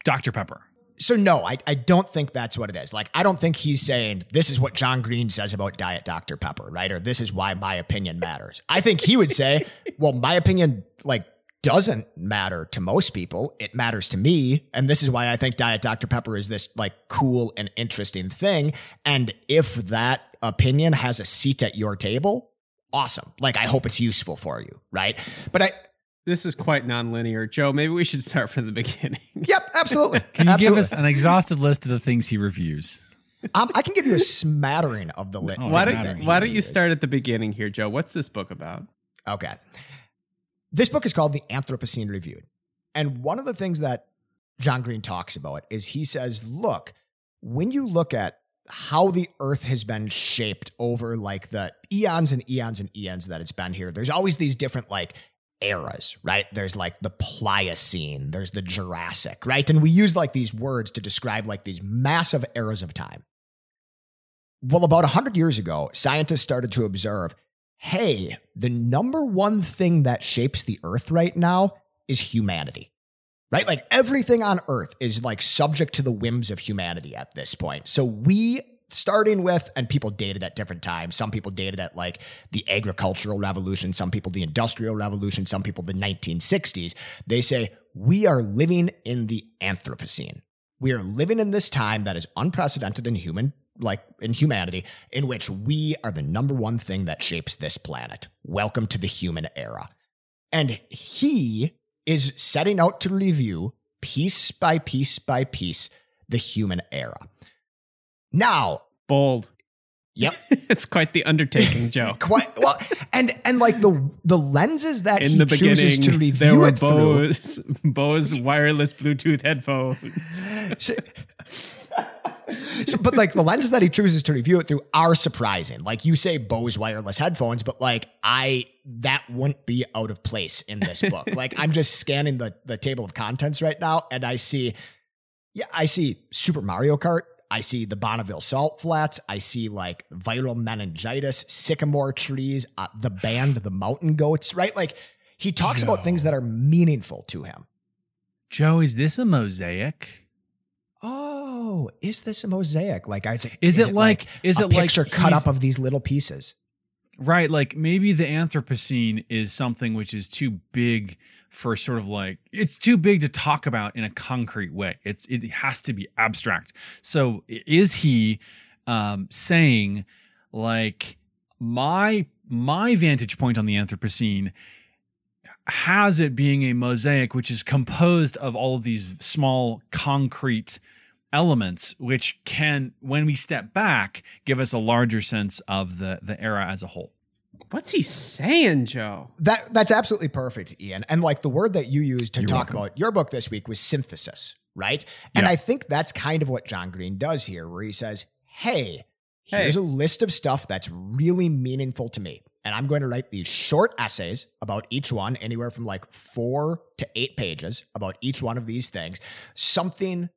Dr. Pepper? So no, I, I don't think that's what it is. Like I don't think he's saying this is what John Green says about Diet Dr. Pepper, right? Or this is why my opinion matters. I think he would say, well, my opinion like doesn't matter to most people. It matters to me, and this is why I think Diet Dr. Pepper is this like cool and interesting thing. And if that opinion has a seat at your table, awesome. Like I hope it's useful for you, right? But I This is quite nonlinear, Joe. Maybe we should start from the beginning. Yep, absolutely. Can you absolutely. give us an exhaustive list of the things he reviews? Um, I can give you a smattering of the list. Oh, why don't. Why don't you start at the beginning here, Joe? What's this book about? Okay. This book is called The Anthropocene Reviewed. And one of the things that John Green talks about is he says, look, when you look at how the earth has been shaped over like the eons and eons and eons that it's been here, there's always these different like eras, right? There's like the Pliocene, there's the Jurassic, right? And we use like these words to describe like these massive eras of time. Well, about 100 years ago, scientists started to observe hey, the number one thing that shapes the earth right now is humanity. Right? Like everything on earth is like subject to the whims of humanity at this point. So we starting with and people dated at different times. Some people dated at like the agricultural revolution, some people the industrial revolution, some people the 1960s. They say we are living in the Anthropocene. We are living in this time that is unprecedented in human like in humanity, in which we are the number one thing that shapes this planet. Welcome to the human era. And he is setting out to review piece by piece by piece the human era. Now, Bold. yep, it's quite the undertaking, Joe. quite well, and and like the the lenses that In he the chooses beginning, to there review were it through. Bose, Bose wireless Bluetooth headphones. So- So, but like the lenses that he chooses to review it through are surprising. Like you say Bose wireless headphones, but like I that wouldn't be out of place in this book. like I'm just scanning the the table of contents right now and I see yeah, I see Super Mario Kart. I see the Bonneville Salt Flats. I see like viral meningitis, sycamore trees, uh, the band, the Mountain Goats, right? Like he talks about things that are meaningful to him. Joe, is this a mosaic? Oh, is this a mosaic? Like I'd say, Is it like- is a it like picture cut up of these little pieces? Right, like maybe the Anthropocene is something which is too big for sort of like it's too big to talk about in a concrete way. It's it has to be abstract. So is he um, saying like my my vantage point on the Anthropocene has it being a mosaic which is composed of all of these small concrete elements which can when we step back give us a larger sense of the the era as a whole What's he saying, Joe? That that's absolutely perfect, Ian. And like the word that you used to You're talk welcome. about your book this week was synthesis, right? And Yeah. I think that's kind of what John Green does here, where he says, "Hey, Hey. here's a list of stuff that's really meaningful to me." And I'm going to write these short essays about each one, anywhere from like four to eight pages about each one of these things. Something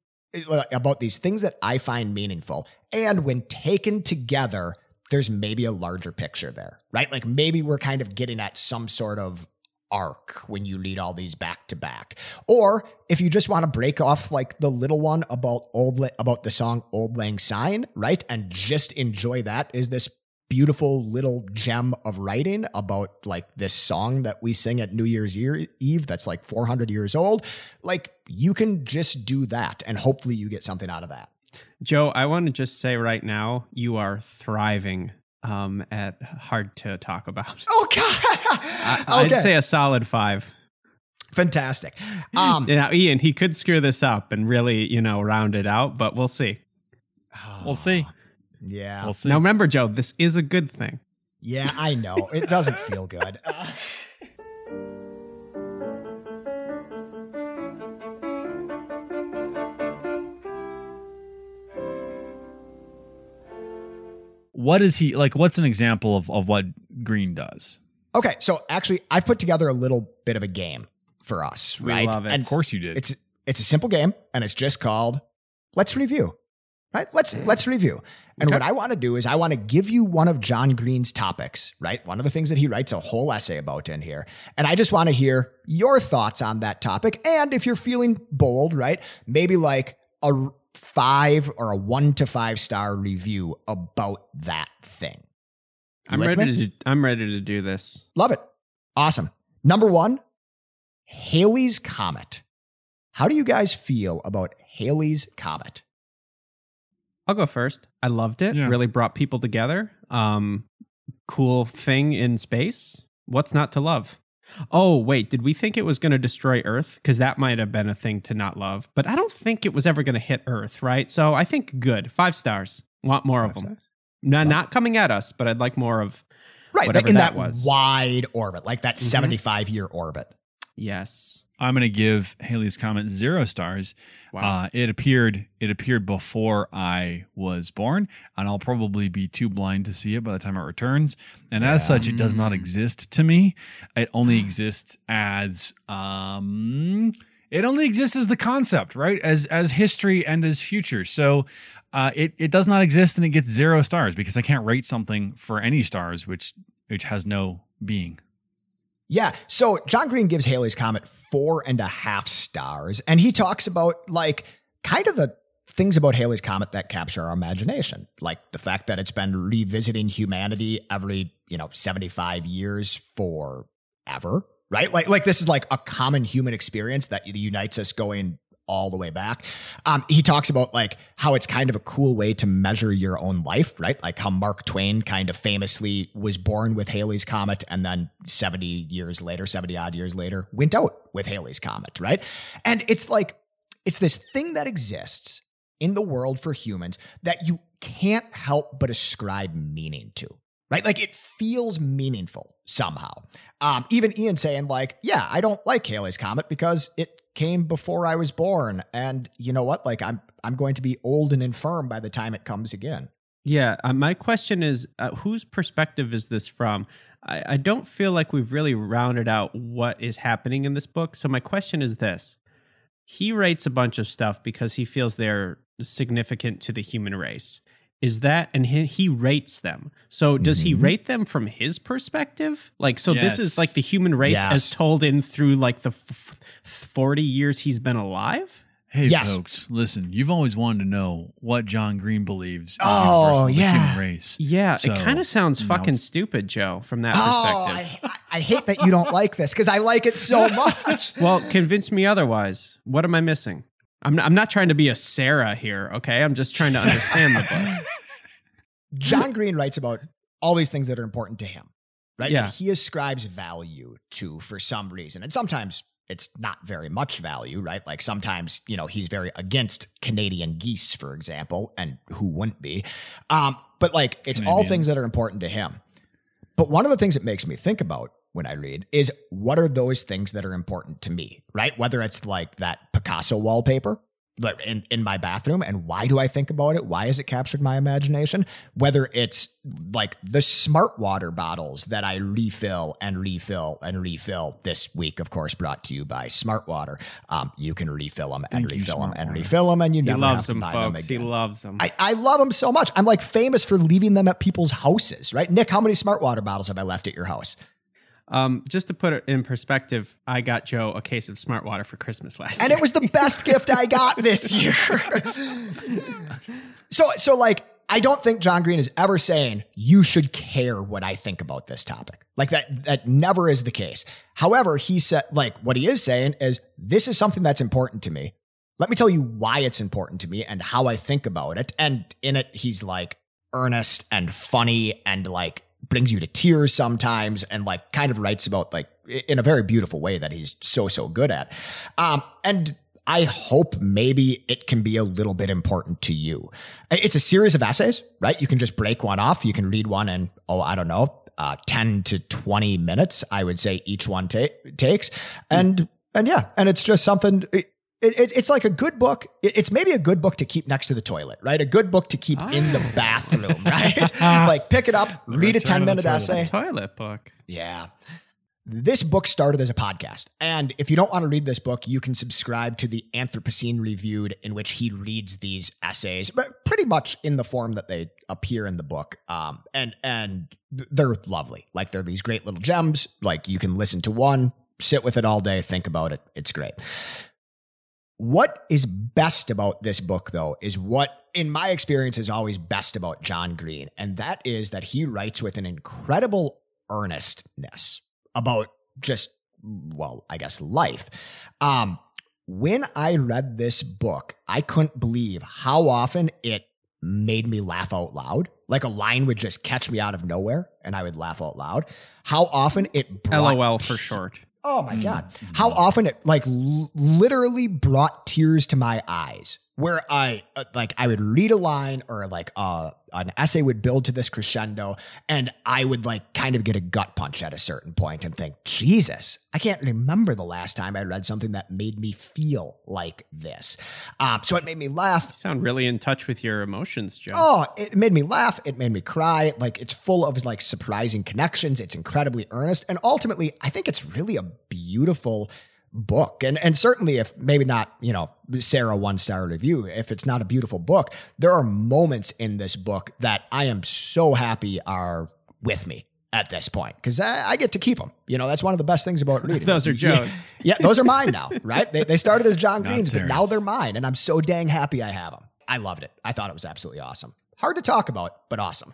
about these things that I find meaningful. And when taken together, there's maybe a larger picture there, right? Like maybe we're kind of getting at some sort of arc when you read all these back to back. Or if you just want to break off like the little one about old about the song Auld Lang Syne, right? And just enjoy that is this beautiful little gem of writing about like this song that we sing at New Year's Eve that's like 400 years old. Like you can just do that and hopefully you get something out of that. Joe, I want to just say right now, you are thriving um, at hard to talk about. Oh God! I, would say a solid five. Fantastic. Um, now, Ian, he could screw this up and really, you know, round it out, but we'll see. We'll see. Yeah. We'll see. Now, remember, Joe, this is a good thing. Yeah, I know. It doesn't feel good. what is he like? What's an example of, of what Green does? Okay, so actually, I've put together a little bit of a game for us, We right? love it. And Of course you did. it's it's a simple game, and it's just called "Let's Review." Right? Let's let's review. And Okay. what I want to do is I want to give you one of John Green's topics, right? One of the things that he writes a whole essay about in here. And I just want to hear your thoughts on that topic. And if you're feeling bold, right? Maybe like a five or a one to five star review about that thing. You I'm ready me? to. I'm ready to do this. Love it. Awesome. Number one, Halley's Comet. How do you guys feel about Halley's Comet? I'll go first. I loved it. Yeah. Really brought people together. Um, cool thing in space. What's not to love? Oh, wait, did we think it was going to destroy Earth? Because that might have been a thing to not love. But I don't think it was ever going to hit Earth, right? So I think good. Five stars. Want more of them. stars? Not, not coming at us, but I'd like more of. Right, Whatever in that that, was. wide orbit, like that Mhm. 75 year orbit. Yes. I'm going to give Halley's comet zero stars. Wow. Uh, it appeared it appeared before I was born, and I'll probably be too blind to see it by the time it returns. And as such, it does not Mm. exist to me. It only exists as um, it only exists as the concept, right? As as history and as future. So. Uh, it, it does not exist and it gets zero stars because I can't rate something for any stars which which has no being. Yeah. So John Green gives Halley's Comet four and a half stars. And he talks about like kind of the things about Halley's Comet that capture our imagination, like the fact that it's been revisiting humanity every, you know, 75 years forever. Right? Like, like this is like a common human experience that unites us going all the way back. Um, he talks about like how it's kind of a cool way to measure your own life, right? Like how Mark Twain kind of famously was born with Halley's Comet and then 70 years later, 70 odd years later, went out with Halley's Comet, right? And it's like, it's this thing that exists in the world for humans that you can't help but ascribe meaning to. Right? Like it feels meaningful somehow. Um, even Ian saying, like, yeah, I don't like Halley's Comet because it came before I was born. And you know what? Like I'm I'm going to be old and infirm by the time it comes again. Yeah, uh, my question is, uh, whose perspective is this from? I, I don't feel like we've really rounded out what is happening in this book. So my question is this: He writes a bunch of stuff because he feels they're significant to the human race. Is that and he, he rates them? So does he Mhm. rate them from his perspective? Like, so this is like the human race Yes. as told in through like the f- forty years he's been alive. Hey, Yes. folks, listen. You've always wanted to know what John Green believes is Oh, the yeah. human race. Yeah, So, it kind of sounds fucking it's- stupid, Joe, from that Oh, perspective. I, I hate that you don't like this because I like it so much. Well, convince me otherwise. What am I missing? I'm not, I'm not trying to be a Sarah here, okay? I'm just trying to understand the book. John Green writes about all these things that are important to him, right? Yeah. That he ascribes value to for some reason. And sometimes it's not very much value, right? Like sometimes, you know, he's very against Canadian geese, for example, and who wouldn't be? Um, but like it's all things that are important to him. But one of the things it makes me think about when I read is what are those things that are important to me, right? Whether it's like that Picasso wallpaper like in, in my bathroom and why do I think about it? Why has it captured my imagination? Whether it's like the smart water bottles that I refill and refill and refill this week, of course, brought to you by Smart Water. Um, you can refill them and Thank refill them and Water. refill them and you He never loves have to them, buy them folks. He loves them. I, I love them so much. I'm like famous for leaving them at people's houses, right? Nick, how many smart water bottles have I left at your house? Um, just to put it in perspective, I got Joe a case of Smart Water for Christmas last and year. And it was the best gift I got this year. so, so like, I don't think John Green is ever saying you should care what I think about this topic. Like that, that never is the case. However, he said, like, what he is saying is this is something that's important to me. Let me tell you why it's important to me and how I think about it. And in it, he's like earnest and funny and like brings you to tears sometimes and like kind of writes about like in a very beautiful way that he's so, so good at. Um, and I hope maybe it can be a little bit important to you. It's a series of essays, right? You can just break one off. You can read one in, oh, I don't know, uh, 10 to 20 minutes, I would say each one ta- takes. And, and yeah, and it's just something, it, it, it's like a good book. It's maybe a good book to keep next to the toilet, right? A good book to keep in the bathroom, right? like pick it up, read a 10 of the minute toilet. essay. toilet book. Yeah. This book started as a podcast. And if you don't want to read this book, you can subscribe to the Anthropocene Reviewed, in which he reads these essays, but pretty much in the form that they appear in the book. Um, and and they're lovely. Like they're these great little gems. Like you can listen to one, sit with it all day, think about it. It's great. What is best about this book, though, is what, in my experience, is always best about John Green. And that is that he writes with an incredible earnestness about just, well, I guess life. Um, when I read this book, I couldn't believe how often it made me laugh out loud. Like a line would just catch me out of nowhere and I would laugh out loud. How often it brought LOL for short. Oh my Mm. god. How often it like l- literally brought tears to my eyes where I uh, like I would read a line or like uh an essay would build to this crescendo and I would like kind of get a gut punch at a certain point and think, "Jesus, I can't remember the last time I read something that made me feel like this." Um so it made me laugh. You sound really in touch with your emotions, Joe. Oh, it made me laugh. It made me cry. Like it's full of like surprising connections. It's incredibly earnest. And ultimately, I think it's really a beautiful book. And and certainly if maybe not, you know, Sarah one star review, if it's not a beautiful book, there are moments in this book that I am so happy are with me at this point because I, I get to keep them. You know, that's one of the best things about reading. Those are Yeah. Joe's. Yeah, those are mine now, right? They, they started as John Green's, but now they're mine. And I'm so dang happy I have them. I loved it. I thought it was absolutely awesome. Hard to talk about, but awesome.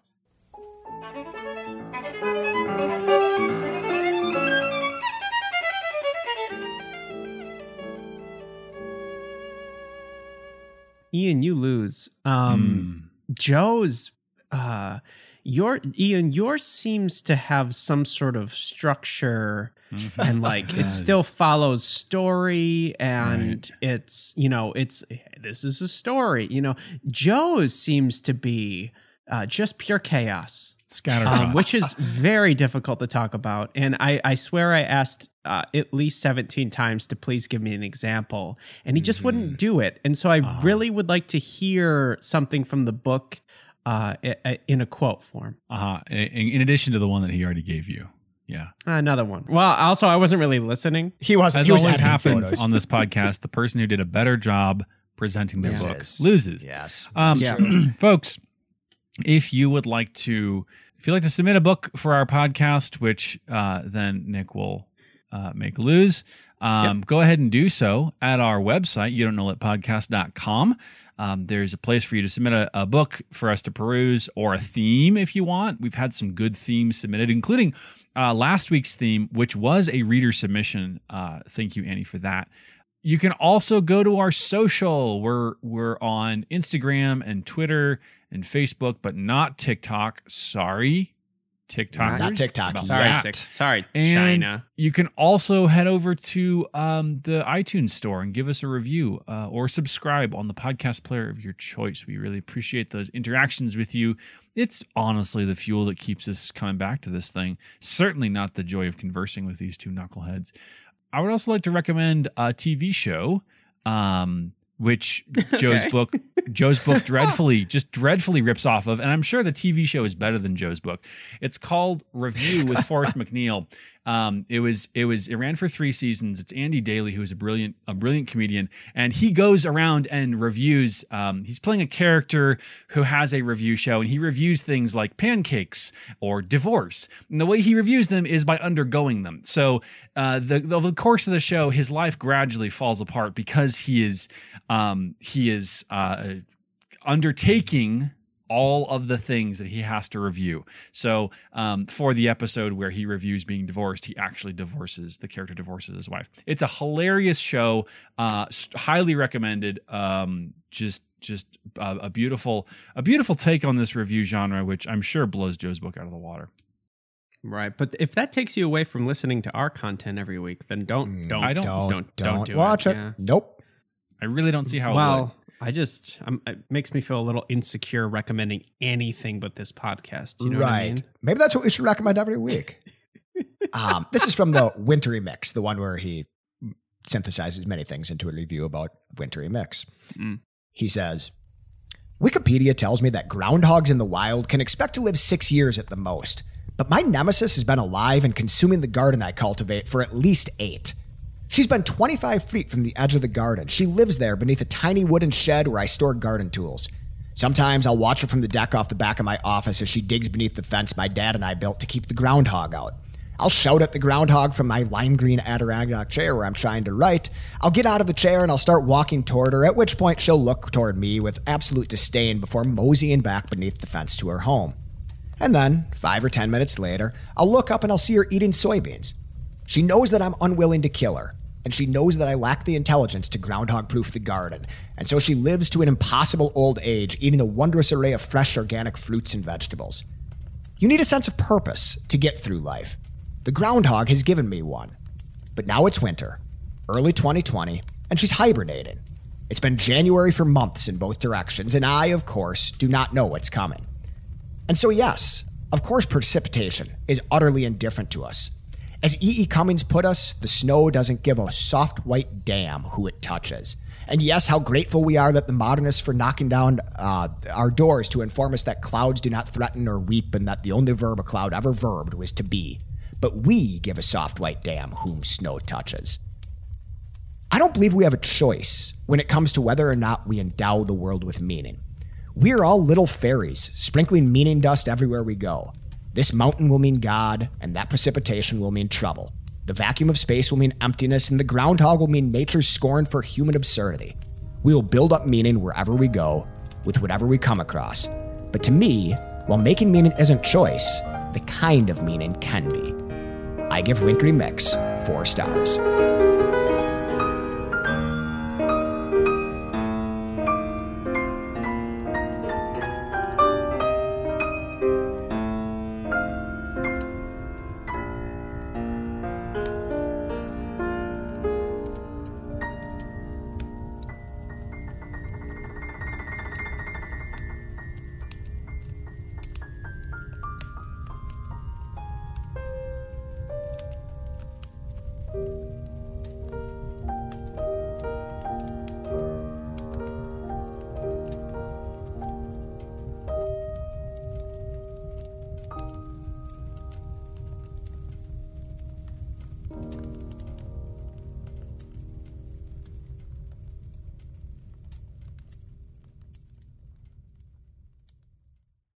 Ian, you lose. Um, Hmm. Joe's, uh, your Ian, yours seems to have some sort of structure Mm-hmm. and like it does. still follows story and it's you know it's this is a story you know joe's seems to be uh, just pure chaos Scattershot. um, which is very difficult to talk about. And I, I swear I asked uh, at least 17 times to please give me an example, and he just wouldn't do it. And so I Uh-huh. really would like to hear something from the book uh, i- i- in a quote form. uh-huh. In, in addition to the one that he already gave you. Yeah. Another one. Well, also, I wasn't really listening. He wasn't. As he was always editing happens photos. on this podcast, the person who did a better job presenting their book Loses. loses. Yes. Um, Yeah. folks, if you would like to, if you'd like to submit a book for our podcast, which uh, then Nick will uh, make lose, um, go ahead and do so at our website, you don't know it podcast.com. Um, there's a place for you to submit a, a book for us to peruse or a theme if you want. We've had some good themes submitted, including uh, last week's theme, which was a reader submission. Uh, thank you, Annie, for that. You can also go to our social. We're we're on Instagram and Twitter and Facebook, but not TikTok. Sorry, TikTok. Not TikTok About Sorry, Sorry, And China. You can also head over to um, the iTunes store and give us a review uh, or subscribe on the podcast player of your choice. We really appreciate those interactions with you. It's honestly the fuel that keeps us coming back to this thing. Certainly not the joy of conversing with these two knuckleheads. I would also like to recommend a TV show, um, which Joe's Okay. book, Joe's book, dreadfully, just dreadfully rips off of. And I'm sure the TV show is better than Joe's book. It's called Review with Forrest McNeil. Um, it was it was it ran for three seasons. It's Andy Daly, who is a brilliant a brilliant comedian, and he goes around and reviews. Um, he's playing a character who has a review show, and he reviews things like pancakes or divorce. And the way he reviews them is by undergoing them. So uh, the over the course of the show, his life gradually falls apart because he is um, he is uh, undertaking all of the things that he has to review. So, um, for the episode where he reviews being divorced, he actually divorces the character divorces his wife. It's a hilarious show, uh, highly recommended. Um, just just a, a beautiful a beautiful take on this review genre, which I'm sure blows Joe's book out of the water. Right, but if that takes you away from listening to our content every week, then don't Mm, don't I don't- don't don't, don't do watch it. Yeah. Nope. I really don't see how. it. Well, I just um, it makes me feel a little insecure recommending anything but this podcast. You know right. what I mean? Maybe that's what we should recommend every week. um, this is from the Wintry Mix, the one where he synthesizes many things into a review about Wintry Mix. Mm. He says, Wikipedia tells me that groundhogs in the wild can expect to live six years at the most, but my nemesis has been alive and consuming the garden I cultivate for at least eight. She's been 25 feet from the edge of the garden. She lives there beneath a tiny wooden shed where I store garden tools. Sometimes I'll watch her from the deck off the back of my office as she digs beneath the fence my dad and I built to keep the groundhog out. I'll shout at the groundhog from my lime green Adirondack chair where I'm trying to write. I'll get out of the chair and I'll start walking toward her, at which point she'll look toward me with absolute disdain before moseying back beneath the fence to her home. And then, five or ten minutes later, I'll look up and I'll see her eating soybeans. She knows that I'm unwilling to kill her, and she knows that I lack the intelligence to groundhog proof the garden, and so she lives to an impossible old age, eating a wondrous array of fresh organic fruits and vegetables. You need a sense of purpose to get through life. The groundhog has given me one. But now it's winter, early 2020, and she's hibernating. It's been January for months in both directions, and I, of course, do not know what's coming. And so, yes, of course, precipitation is utterly indifferent to us. As E. E. Cummings put us, the snow doesn't give a soft white damn who it touches. And yes, how grateful we are that the modernists for knocking down uh, our doors to inform us that clouds do not threaten or weep and that the only verb a cloud ever verbed was to be. But we give a soft white damn whom snow touches. I don't believe we have a choice when it comes to whether or not we endow the world with meaning. We are all little fairies, sprinkling meaning dust everywhere we go. This mountain will mean God, and that precipitation will mean trouble. The vacuum of space will mean emptiness, and the groundhog will mean nature's scorn for human absurdity. We will build up meaning wherever we go, with whatever we come across. But to me, while making meaning isn't choice, the kind of meaning can be. I give Wintry Mix four stars.